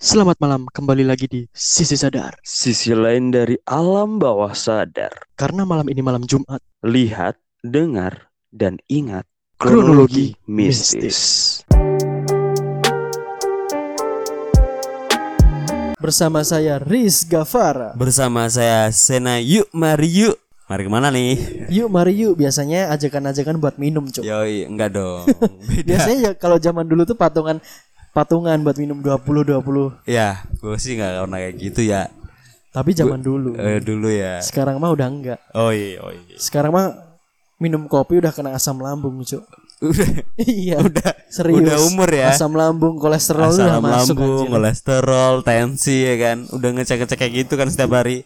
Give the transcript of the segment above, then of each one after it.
Selamat malam, kembali lagi di Sisi Sadar. Sisi lain dari alam bawah sadar. Karena malam ini malam Jumat, Lihat, dengar, dan ingat kronologi kronologi mistis. mistis. Bersama saya Riz Gavara. Bersama saya Sena Yuk mari yuk Mari ke mana nih? Yuk mari yuk, biasanya ajakan-ajakan buat minum, Cuk. Yoi enggak dong Biasanya ya kalau zaman dulu tuh patungan patungan buat minum 20 20. Ya gue sih gak pernah kayak gitu ya Tapi zaman dulu. eh, Dulu ya Sekarang mah udah enggak. Oh iya oh iya Sekarang mah minum kopi udah kena asam lambung, Cuk. Udah iya. Udah Serius. Udah umur ya Asam lambung, kolesterol udah Asam masuk lambung, kolesterol, tensi ya kan Udah ngecek-ngecek kayak gitu kan setiap hari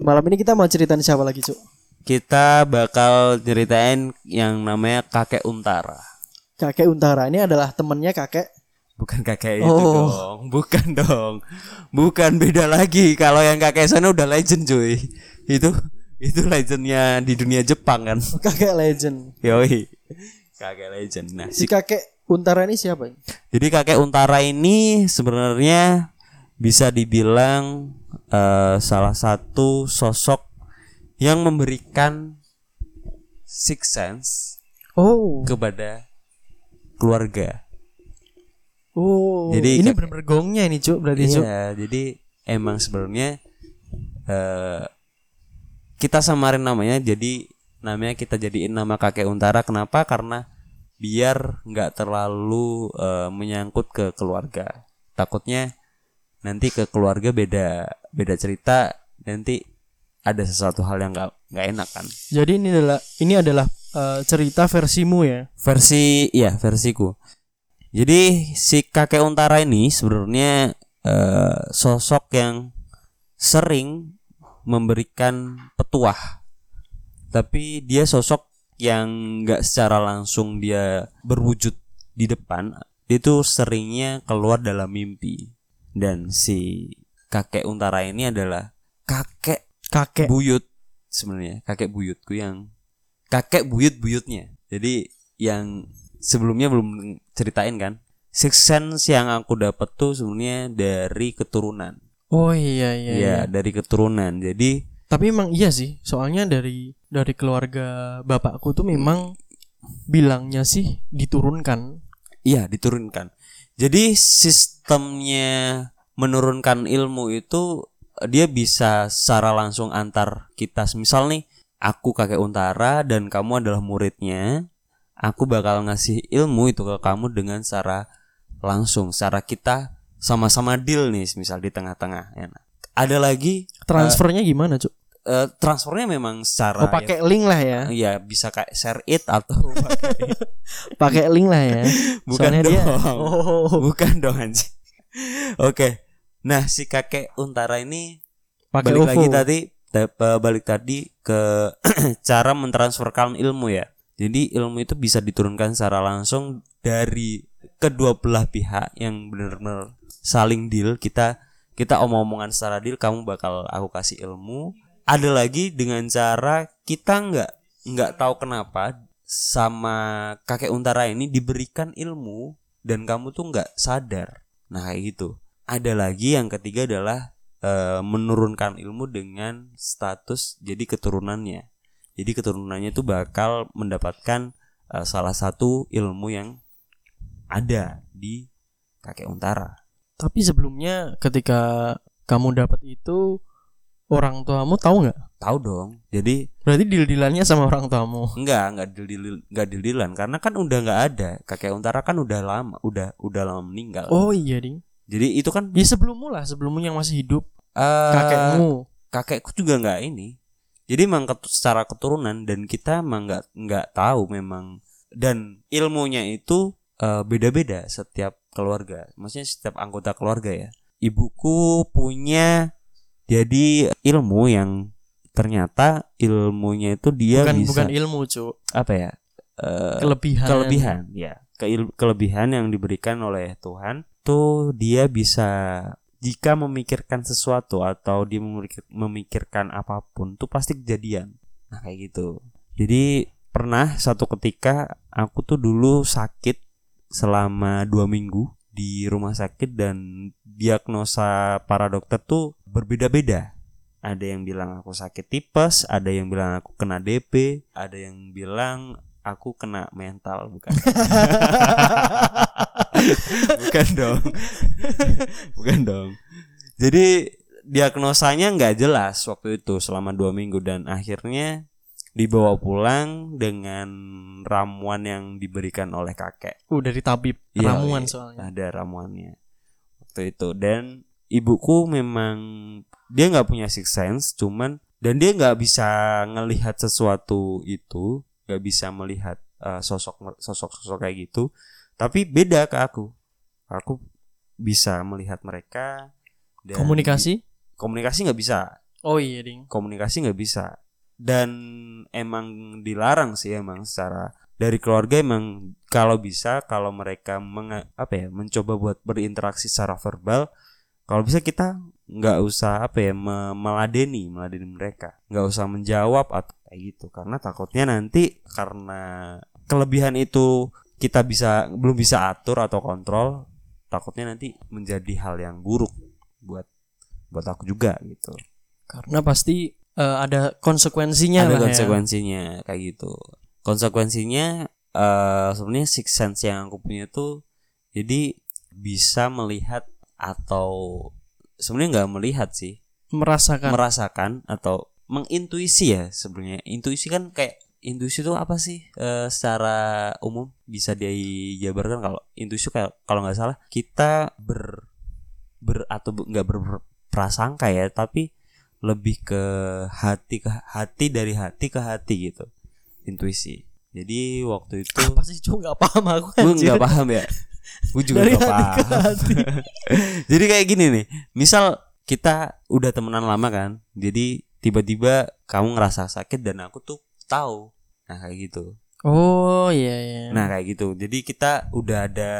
Malam ini kita mau ceritain siapa lagi, Cuk? Kita bakal ceritain yang namanya kakek untara Kakek Untara ini adalah temennya kakek. Bukan kakek itu Oh. dong Bukan dong Bukan beda lagi Kalau yang kakek sana udah legend cuy Itu itu legendnya di dunia Jepang kan Kakek legend. Yoi Kakek legend Nah Si si, kakek Untara ini siapa? Jadi kakek Untara ini sebenarnya Bisa dibilang eh, Salah satu sosok Yang memberikan Six sense Oh. Kepada Keluarga Oh. Jadi ini bener-bener gongnya ini, Cuk, berarti, Cuk. Iya, jadi emang sebenarnya eh kita samarin namanya jadi namanya kita jadiin nama kakek Untara kenapa? Karena biar nggak terlalu eh, menyangkut ke keluarga. Takutnya nanti ke keluarga beda beda cerita nanti ada sesuatu hal yang nggak nggak enak kan. Jadi ini adalah ini adalah eh, cerita versimu ya. Versi ya versiku. Jadi si kakek Untara ini sebenarnya eh, sosok yang sering memberikan petuah, tapi dia sosok yang nggak secara langsung dia berwujud di depan, dia tuh seringnya keluar dalam mimpi. Dan si kakek Untara ini adalah kakek Kakek. buyut sebenarnya kakek buyutku yang kakek buyut buyutnya jadi yang sebelumnya belum ceritain kan six sense yang aku dapat tuh sebenarnya dari keturunan Oh iya iya. ya iya. dari keturunan jadi Tapi emang iya sih, soalnya dari dari keluarga bapakku tuh memang bilangnya sih diturunkan. iya diturunkan jadi sistemnya menurunkan ilmu itu dia bisa secara langsung antar kita misal nih aku kakek untara dan kamu adalah muridnya aku bakal ngasih ilmu itu ke kamu dengan secara langsung secara kita sama-sama deal nih misal di tengah-tengah ya. ada lagi Transfernya gimana, Cuk? eh, transfernya memang secara Oh, pakai link lah ya. ya, ya bisa kayak share it atau pakai link lah ya. bukan Soalnya dia- dong Oh, bukan dong anjing oke nah si kakek untara ini pakai balik OVO. lagi tadi eh, balik tadi ke cara mentransferkan ilmu ya jadi ilmu itu bisa diturunkan secara langsung dari kedua belah pihak yang benar-benar saling deal. Kita kita omong-omongan secara deal kamu bakal aku kasih ilmu. Ada lagi dengan cara kita nggak nggak tahu kenapa sama kakek untara ini diberikan ilmu dan kamu tuh nggak sadar. Nah kayak gitu. Ada lagi yang ketiga adalah eh, menurunkan ilmu dengan status jadi keturunannya. Jadi keturunannya itu bakal mendapatkan eh, salah satu ilmu yang ada di kakek untara. Tapi sebelumnya ketika kamu dapat itu orang tuamu tahu nggak? Tahu dong. Jadi Berarti deal-dealannya sama orang tuamu. enggak enggak deal enggak deal karena kan udah nggak ada. Kakek untara kan udah lama, udah udah lama meninggal. Oh iya, Ding. Jadi itu kan Ya sebelummu lah, sebelummu yang masih hidup. eh, Kakekmu. kakekku juga nggak ini jadi emang ketu- secara keturunan dan kita emang nggak nggak tahu memang. Dan ilmunya itu eh, beda-beda setiap keluarga. Maksudnya setiap anggota keluarga ya. Ibuku punya jadi ilmu yang ternyata ilmunya itu dia bukan bisa bukan ilmu, Cuk. apa ya? Eh, Kelebihan. kelebihan ya. Keil- kelebihan yang diberikan oleh Tuhan tuh dia bisa jika memikirkan sesuatu atau dia memikir- memikirkan apa pun tuh pasti kejadian nah kayak gitu jadi pernah satu ketika aku tuh dulu sakit selama dua minggu di rumah sakit dan diagnosa para dokter tuh berbeda-beda. Ada yang bilang aku sakit tipes, ada yang bilang aku kena DP, ada yang bilang aku kena mental bukan. bukan dong. bukan dong. Jadi diagnosanya nggak jelas waktu itu selama dua minggu dan akhirnya dibawa pulang dengan ramuan yang diberikan oleh kakek. Uh dari tabib Iya, ramuan iya. soalnya. Ada ramuannya waktu itu dan ibuku memang dia nggak punya six sense, cuman dan dia nggak bisa ngelihat sesuatu itu, nggak bisa melihat eh, sosok sosok sosok kayak gitu. Tapi beda ke aku. Aku bisa melihat mereka. dan Komunikasi? Komunikasi nggak bisa Oh iya ding. komunikasi nggak bisa dan emang dilarang sih emang secara dari keluarga emang kalau bisa kalau mereka menga- apa ya mencoba buat berinteraksi secara verbal kalau bisa kita nggak usah apa ya me- meladeni meladeni mereka. Nggak usah menjawab atau kayak gitu. Karena takutnya nanti karena kelebihan itu kita bisa belum bisa atur atau kontrol takutnya nanti menjadi hal yang buruk buat buat aku juga gitu. Karena pasti eh, ada konsekuensinya ada lah ya. konsekuensinya kayak gitu. Konsekuensinya eh sebenarnya six sense yang aku punya tuh jadi bisa melihat atau sebenarnya nggak melihat sih. Merasakan. merasakan atau mengintuisi ya sebenarnya. Intuisi kan kayak intuisi itu apa sih? Eh, secara umum bisa dijabarkan kalau intuisi kayak kalau nggak salah kita ber ber atau nggak berprasangka ya tapi lebih ke hati ke hati dari hati ke hati gitu. Intuisi. Jadi waktu itu Apa sih? Cuma nggak paham aku gue anjir. nggak paham ya gue juga Dari nggak hati ke paham hati. jadi kayak gini nih misal kita udah temenan lama kan jadi tiba-tiba kamu ngerasa sakit dan aku tuh tahu nah kayak gitu Oh iya iya. nah kayak gitu jadi kita udah ada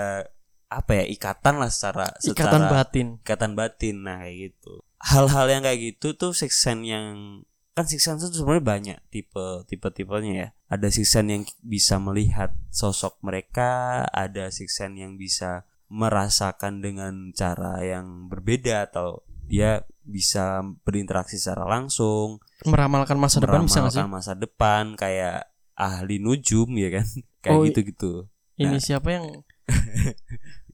apa ya ikatan lah secara ikatan secara- batin. ikatan batin nah kayak gitu hal-hal yang kayak gitu tuh six sense yang kan six sense itu sebenarnya banyak tipe tipe tipenya ya ada six sense yang bisa melihat sosok mereka ada six sense yang bisa merasakan dengan cara yang berbeda atau dia bisa berinteraksi secara langsung Meramalkan masa depan bisa nggak sih? meramalkan masa depan kayak ahli nujum ya kan kayak Oh, gitu-gitu Ini Nah. siapa yang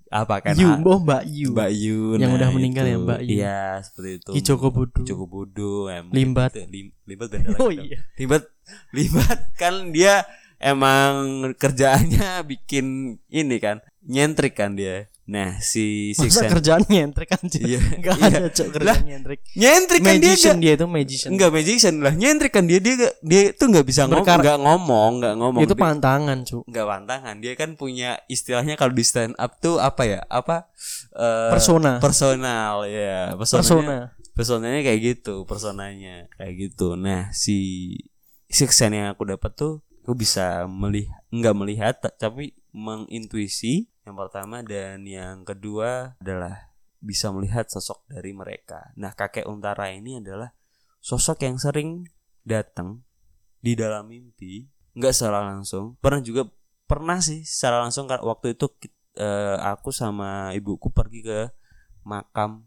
apa kan Yu, oh Mbak Yu. Mbak Yu Yang nah udah meninggal itu. ya, Mbak Yu. Iya seperti itu Ki Joko Bodo. Joko Bodo em, Limbat. Lim- Limbat beda lagi Oh iya. Limbat Limbat kan dia emang kerjaannya bikin ini kan nyentrik kan dia nah si Six Masa kerjaan nyentrik anjir. Iya, Enggak iya. ada cok kerjaan nyentrik. nyentrik kan dia Magician gak, dia itu magician. enggak magician lah nyentrik kan dia dia gak- dia tuh nggak bisa ngomong nggak ngomong nggak ngomong Itu Dia- pantangan, Cuk. nggak pantangan dia kan punya istilahnya kalau di stand up tuh apa ya apa eh, Persona. personal ya personanya Persona. personanya kayak gitu personanya kayak gitu nah si six yang aku dapat tuh aku bisa melihat nggak melihat ta- tapi mengintuisi yang pertama dan yang kedua adalah bisa melihat sosok dari mereka. Nah kakek untara ini adalah sosok yang sering datang di dalam mimpi nggak secara langsung. Pernah juga pernah sih secara langsung waktu itu eh, aku sama ibuku pergi ke makam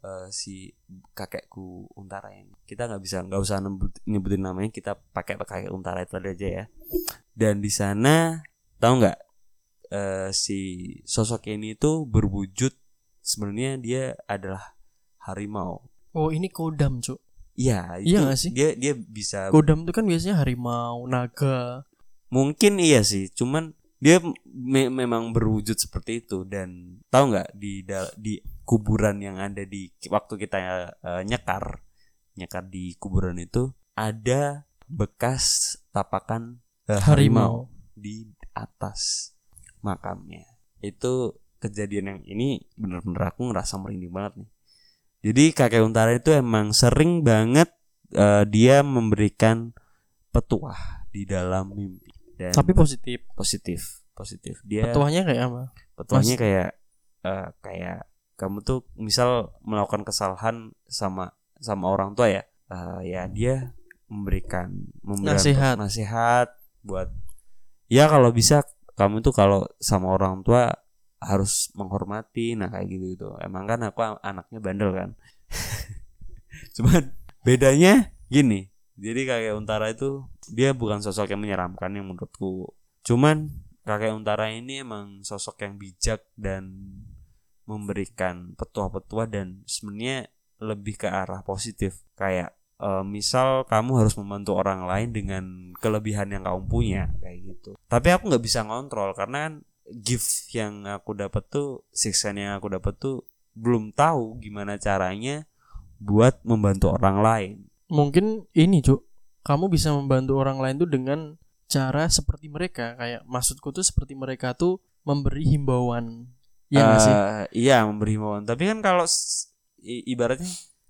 eh, si kakekku Untara ini. Kita nggak bisa nggak usah nebut- nyebutin namanya, kita pakai kakek Untara itu aja ya. Dan di sana tahu nggak eh, si sosok ini itu berwujud sebenarnya dia adalah harimau. Oh, ini kodam, Cuk. Iya, Iya nggak sih? dia dia bisa Kodam itu kan biasanya harimau, naga. mungkin iya sih, cuman dia me- memang berwujud seperti itu dan tahu nggak di di kuburan yang ada di waktu kita eh, nyekar nyekar di kuburan itu ada bekas tapakan eh, harimau Harimau. di atas makamnya. Itu kejadian yang ini bener-bener aku ngerasa merinding banget nih. Jadi kakek Untara itu emang sering banget eh, dia memberikan petuah di dalam mimpi dan Tapi positif. positif positif dia Petuahnya kayak apa? petuahnya Mas- kayak eh, kayak kamu tuh misal melakukan kesalahan sama sama orang tua ya eh, ya dia memberikan memberikan Nasihat. nasihat buat ya kalau bisa kamu tuh kalau sama orang tua harus menghormati nah kayak gitu gitu emang kan aku anaknya bandel kan cuman bedanya gini jadi kakek Untara itu dia bukan sosok yang menyeramkan yang menurutku. Cuman kakek Untara ini emang sosok yang bijak dan memberikan petua-petua dan sebenarnya lebih ke arah positif. Kayak eh, misal kamu harus membantu orang lain dengan kelebihan yang kamu punya kayak gitu. Tapi aku nggak bisa ngontrol karena kan gift yang aku dapat tuh siksa yang aku dapat tuh belum tahu gimana caranya buat membantu orang lain Mungkin ini, Cuk. Kamu bisa membantu orang lain tuh dengan cara seperti mereka. Kayak maksudku tuh seperti mereka tuh memberi himbauan. Ya nggak sih? Eh, iya memberi himbauan tapi kan kalau ibaratnya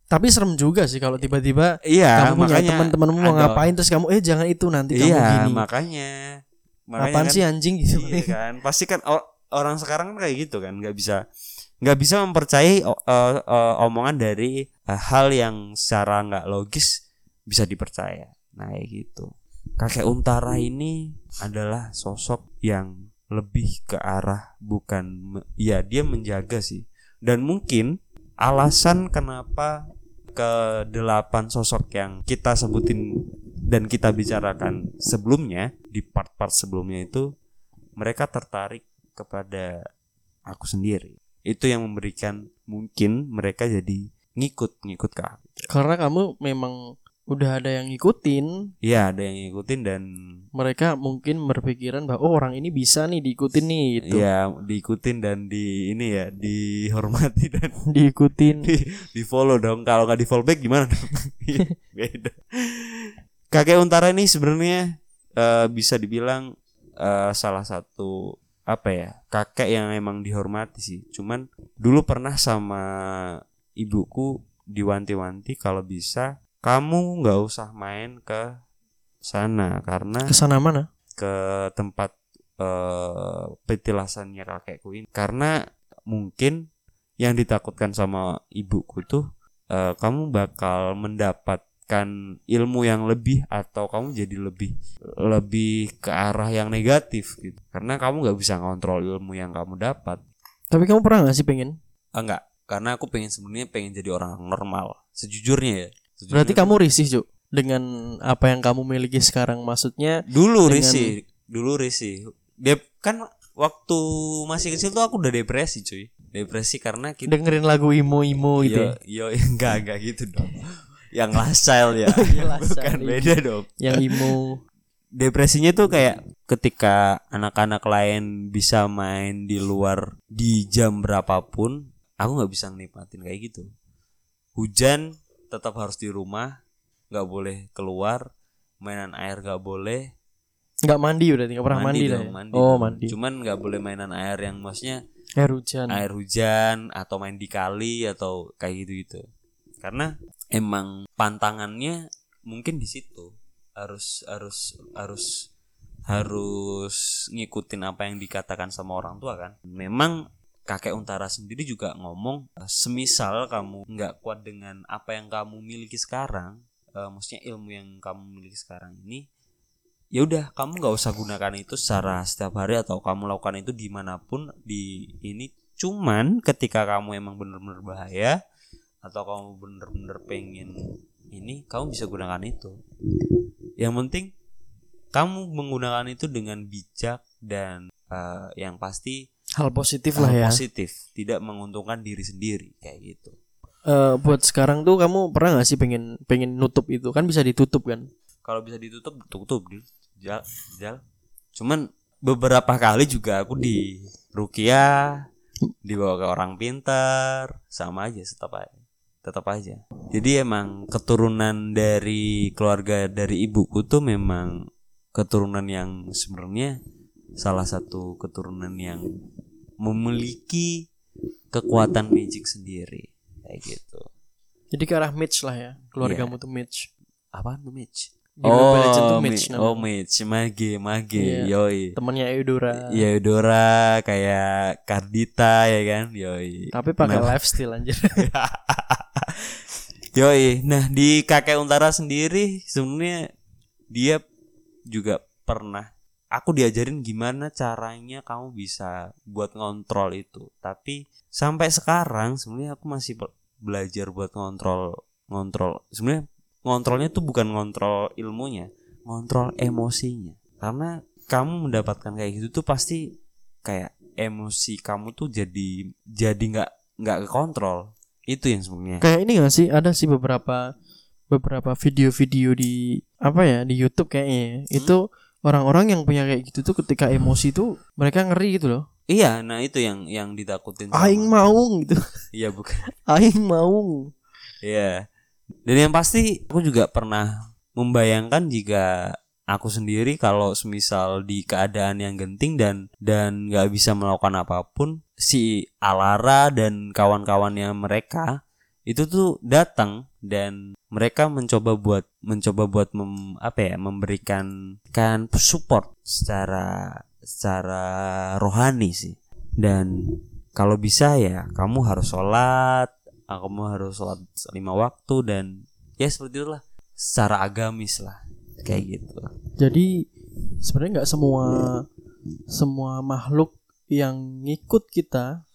Tapi serem juga sih kalau tiba-tiba iya kamu punya makanya teman-temanmu mau ngapain terus kamu eh jangan itu nanti kamu iya gini. makanya makanya Apaan kan- sih anjing gitu. iya kan pasti kan orang sekarang kan kayak gitu kan nggak bisa nggak bisa mempercayai eh, eh, omongan dari eh, hal yang secara nggak logis bisa dipercaya. Nah gitu. Kakek untara ini adalah sosok yang lebih ke arah bukan ya dia menjaga sih. Dan mungkin alasan kenapa ke delapan sosok yang kita sebutin dan kita bicarakan sebelumnya di part-part sebelumnya itu mereka tertarik kepada aku sendiri. Itu yang memberikan mungkin mereka jadi ngikut ngikut ke aku. Karena kamu memang udah ada yang ngikutin, Iya ada yang ngikutin dan mereka mungkin berpikiran bahwa oh orang ini bisa nih diikutin nih gitu. ya diikutin dan di ini ya dihormati dan Diikutin. di, di follow dong. Kalau nggak di follow back gimana dong? Beda. Kakek Untara ini sebenarnya eh, bisa dibilang eh, salah satu apa ya kakek yang emang dihormati sih. Cuman dulu pernah sama ibuku diwanti-wanti kalau bisa kamu nggak usah main ke sana karena Ke sana mana? ke tempat eh petilasannya kakekku ini karena mungkin yang ditakutkan sama ibuku tuh eh, kamu bakal mendapatkan ilmu yang lebih atau kamu jadi lebih lebih ke arah yang negatif gitu. Karena kamu nggak bisa ngontrol ilmu yang kamu dapat. Tapi kamu pernah gak sih pengen? ah, enggak karena aku pengen sebenarnya pengen jadi orang normal. Sejujurnya ya. Sejujurnya Berarti kamu risih, Cuk. Dengan apa yang kamu miliki sekarang maksudnya dulu dengan- risih. Dulu risih. Dia kan waktu masih kecil tuh aku udah depresi cuy. Depresi karena kita dengerin lagu imo-imo gitu. ya. yo yo enggak enggak gitu dong yang lifestyle ya. Iya, lifestyle, bukan iya. beda dong. Yang imo depresinya tuh kayak ketika anak-anak lain bisa main di luar di jam berapapun aku nggak bisa nikmatin kayak gitu. Hujan tetap harus di rumah nggak boleh keluar mainan air nggak boleh. Nggak mandi berarti nggak pernah mandi, lah dong, ya? mandi oh dong. mandi. Cuman nggak boleh mainan air yang maksudnya air hujan. air hujan atau main di kali atau kayak gitu gitu karena emang pantangannya mungkin di situ. Harus harus harus harus ngikutin apa yang dikatakan sama orang tua kan? Memang kakek untara sendiri juga ngomong semisal kamu nggak kuat dengan apa yang kamu miliki sekarang eh, maksudnya ilmu yang kamu miliki sekarang ini ya udah kamu nggak usah gunakan itu secara setiap hari atau kamu lakukan itu di mana pun di ini. Cuman ketika kamu emang bener-bener bahaya atau kamu bener-bener pengen ini kamu bisa gunakan itu. Yang penting kamu menggunakan itu dengan bijak dan eh, yang pasti hal positif hal lah ya. positif tidak menguntungkan diri sendiri kayak gitu. Eh, buat sekarang tuh kamu pernah nggak sih pengen pengen nutup itu? Kan bisa ditutup kan? Kalau bisa ditutup tutup di jal jal. Cuman beberapa kali juga aku di Rukia dibawa ke orang pintar sama aja tetap aja tetap aja. Jadi emang keturunan dari keluarga dari ibuku tuh memang keturunan yang sebenarnya salah satu keturunan yang memiliki kekuatan magic sendiri. Kayak gitu. Jadi ke arah Mitch lah ya. Keluargamu tuh Mitch. Apa tuh Mitch? Di oh, Mitch namanya. oh Mitch, Mage, Mage, Iya. yoi. temannya Eudora. Ya Eudora. Kayak Kardita ya kan, yoi. tapi pakai lifestyle anjir Yoi. Nah, di Kakek Untara sendiri sebenarnya dia juga pernah aku diajarin gimana caranya kamu bisa buat ngontrol itu. Tapi sampai sekarang sebenarnya aku masih be- belajar buat ngontrol ngontrol. Sebenarnya ngontrolnya tuh bukan ngontrol ilmunya ngontrol emosinya. Karena kamu mendapatkan kayak gitu tuh pasti kayak emosi kamu tuh jadi jadi nggak nggak kekontrol itu yang sebenarnya Kayak ini gak sih ada sih beberapa beberapa video-video di apa ya di YouTube kayaknya ya. Hmm. itu orang-orang yang punya kayak gitu tuh ketika emosi tuh mereka ngeri gitu loh. iya nah itu yang yang ditakutin sama- Aing mau gitu. iya bukan Aing mau. Iya. Dan yang pasti aku juga pernah membayangkan jika aku sendiri kalau semisal di keadaan yang genting dan dan nggak bisa melakukan apa pun, si Alara dan kawan-kawannya mereka itu tuh datang dan mereka mencoba buat mencoba buat mem, apa ya memberikan kan support secara secara rohani sih. Dan kalau bisa ya kamu harus sholat kamu harus sholat lima waktu dan ya seperti itulah secara agamis lah kayak gitu Jadi sebenarnya nggak semua semua makhluk yang ngikut kita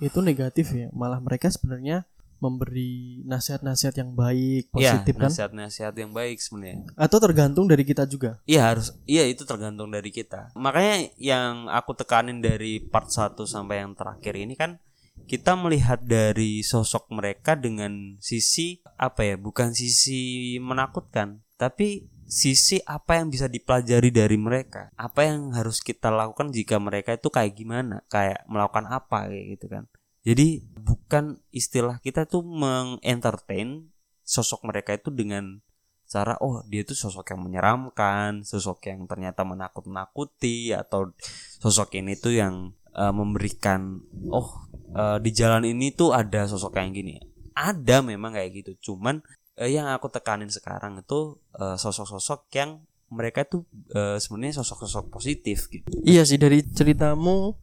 itu negatif ya. Malah mereka sebenarnya memberi nasihat-nasihat yang baik, Iya, positif kan? nasihat-nasihat yang baik sebenarnya Atau tergantung dari kita juga. Iya harus iya itu tergantung dari kita. Makanya yang aku tekanin dari part 1 sampai yang terakhir ini kan kita melihat dari sosok mereka dengan sisi apa ya? Bukan sisi menakutkan, tapi sisi apa yang bisa dipelajari dari mereka. Apa yang harus kita lakukan jika mereka itu kayak gimana? Kayak melakukan apa kayak gitu kan. Jadi bukan istilah kita tuh mengentertain sosok mereka itu dengan cara oh dia itu sosok yang menyeramkan, sosok yang ternyata menakut-nakuti atau sosok ini tuh yang eh, memberikan oh eh, di jalan ini tuh ada sosok yang gini. Ada memang kayak gitu, cuman eh, yang aku tekanin sekarang itu eh, sosok-sosok yang mereka tuh eh, sebenarnya sosok-sosok positif gitu. Iya sih dari ceritamu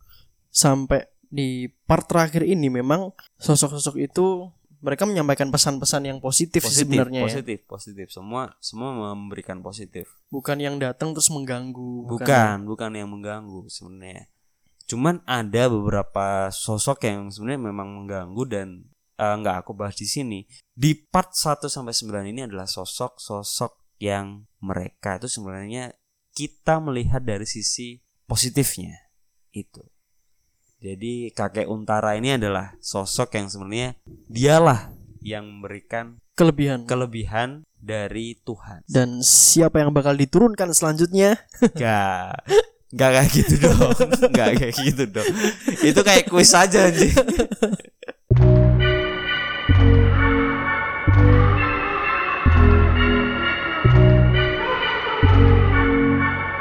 sampai di part terakhir ini memang sosok-sosok itu mereka menyampaikan pesan-pesan yang positif, sih Positif, sebenarnya ya. positif, positif. Semua semua memberikan positif. Bukan yang datang terus mengganggu. Bukan, bukan yang mengganggu sebenarnya. Cuman ada beberapa sosok yang sebenarnya memang mengganggu dan eh, nggak aku bahas di sini. Di part 1 sampai 9 ini adalah sosok-sosok yang mereka itu sebenarnya kita melihat dari sisi positifnya. Itu. Jadi kakek Untara ini adalah sosok yang sebenarnya dialah yang memberikan Kelebihan. kelebihan dari Tuhan. Dan siapa yang bakal diturunkan selanjutnya? Gak Gak kayak gitu dong Gak kayak gitu dong Itu kayak kuis aja anjing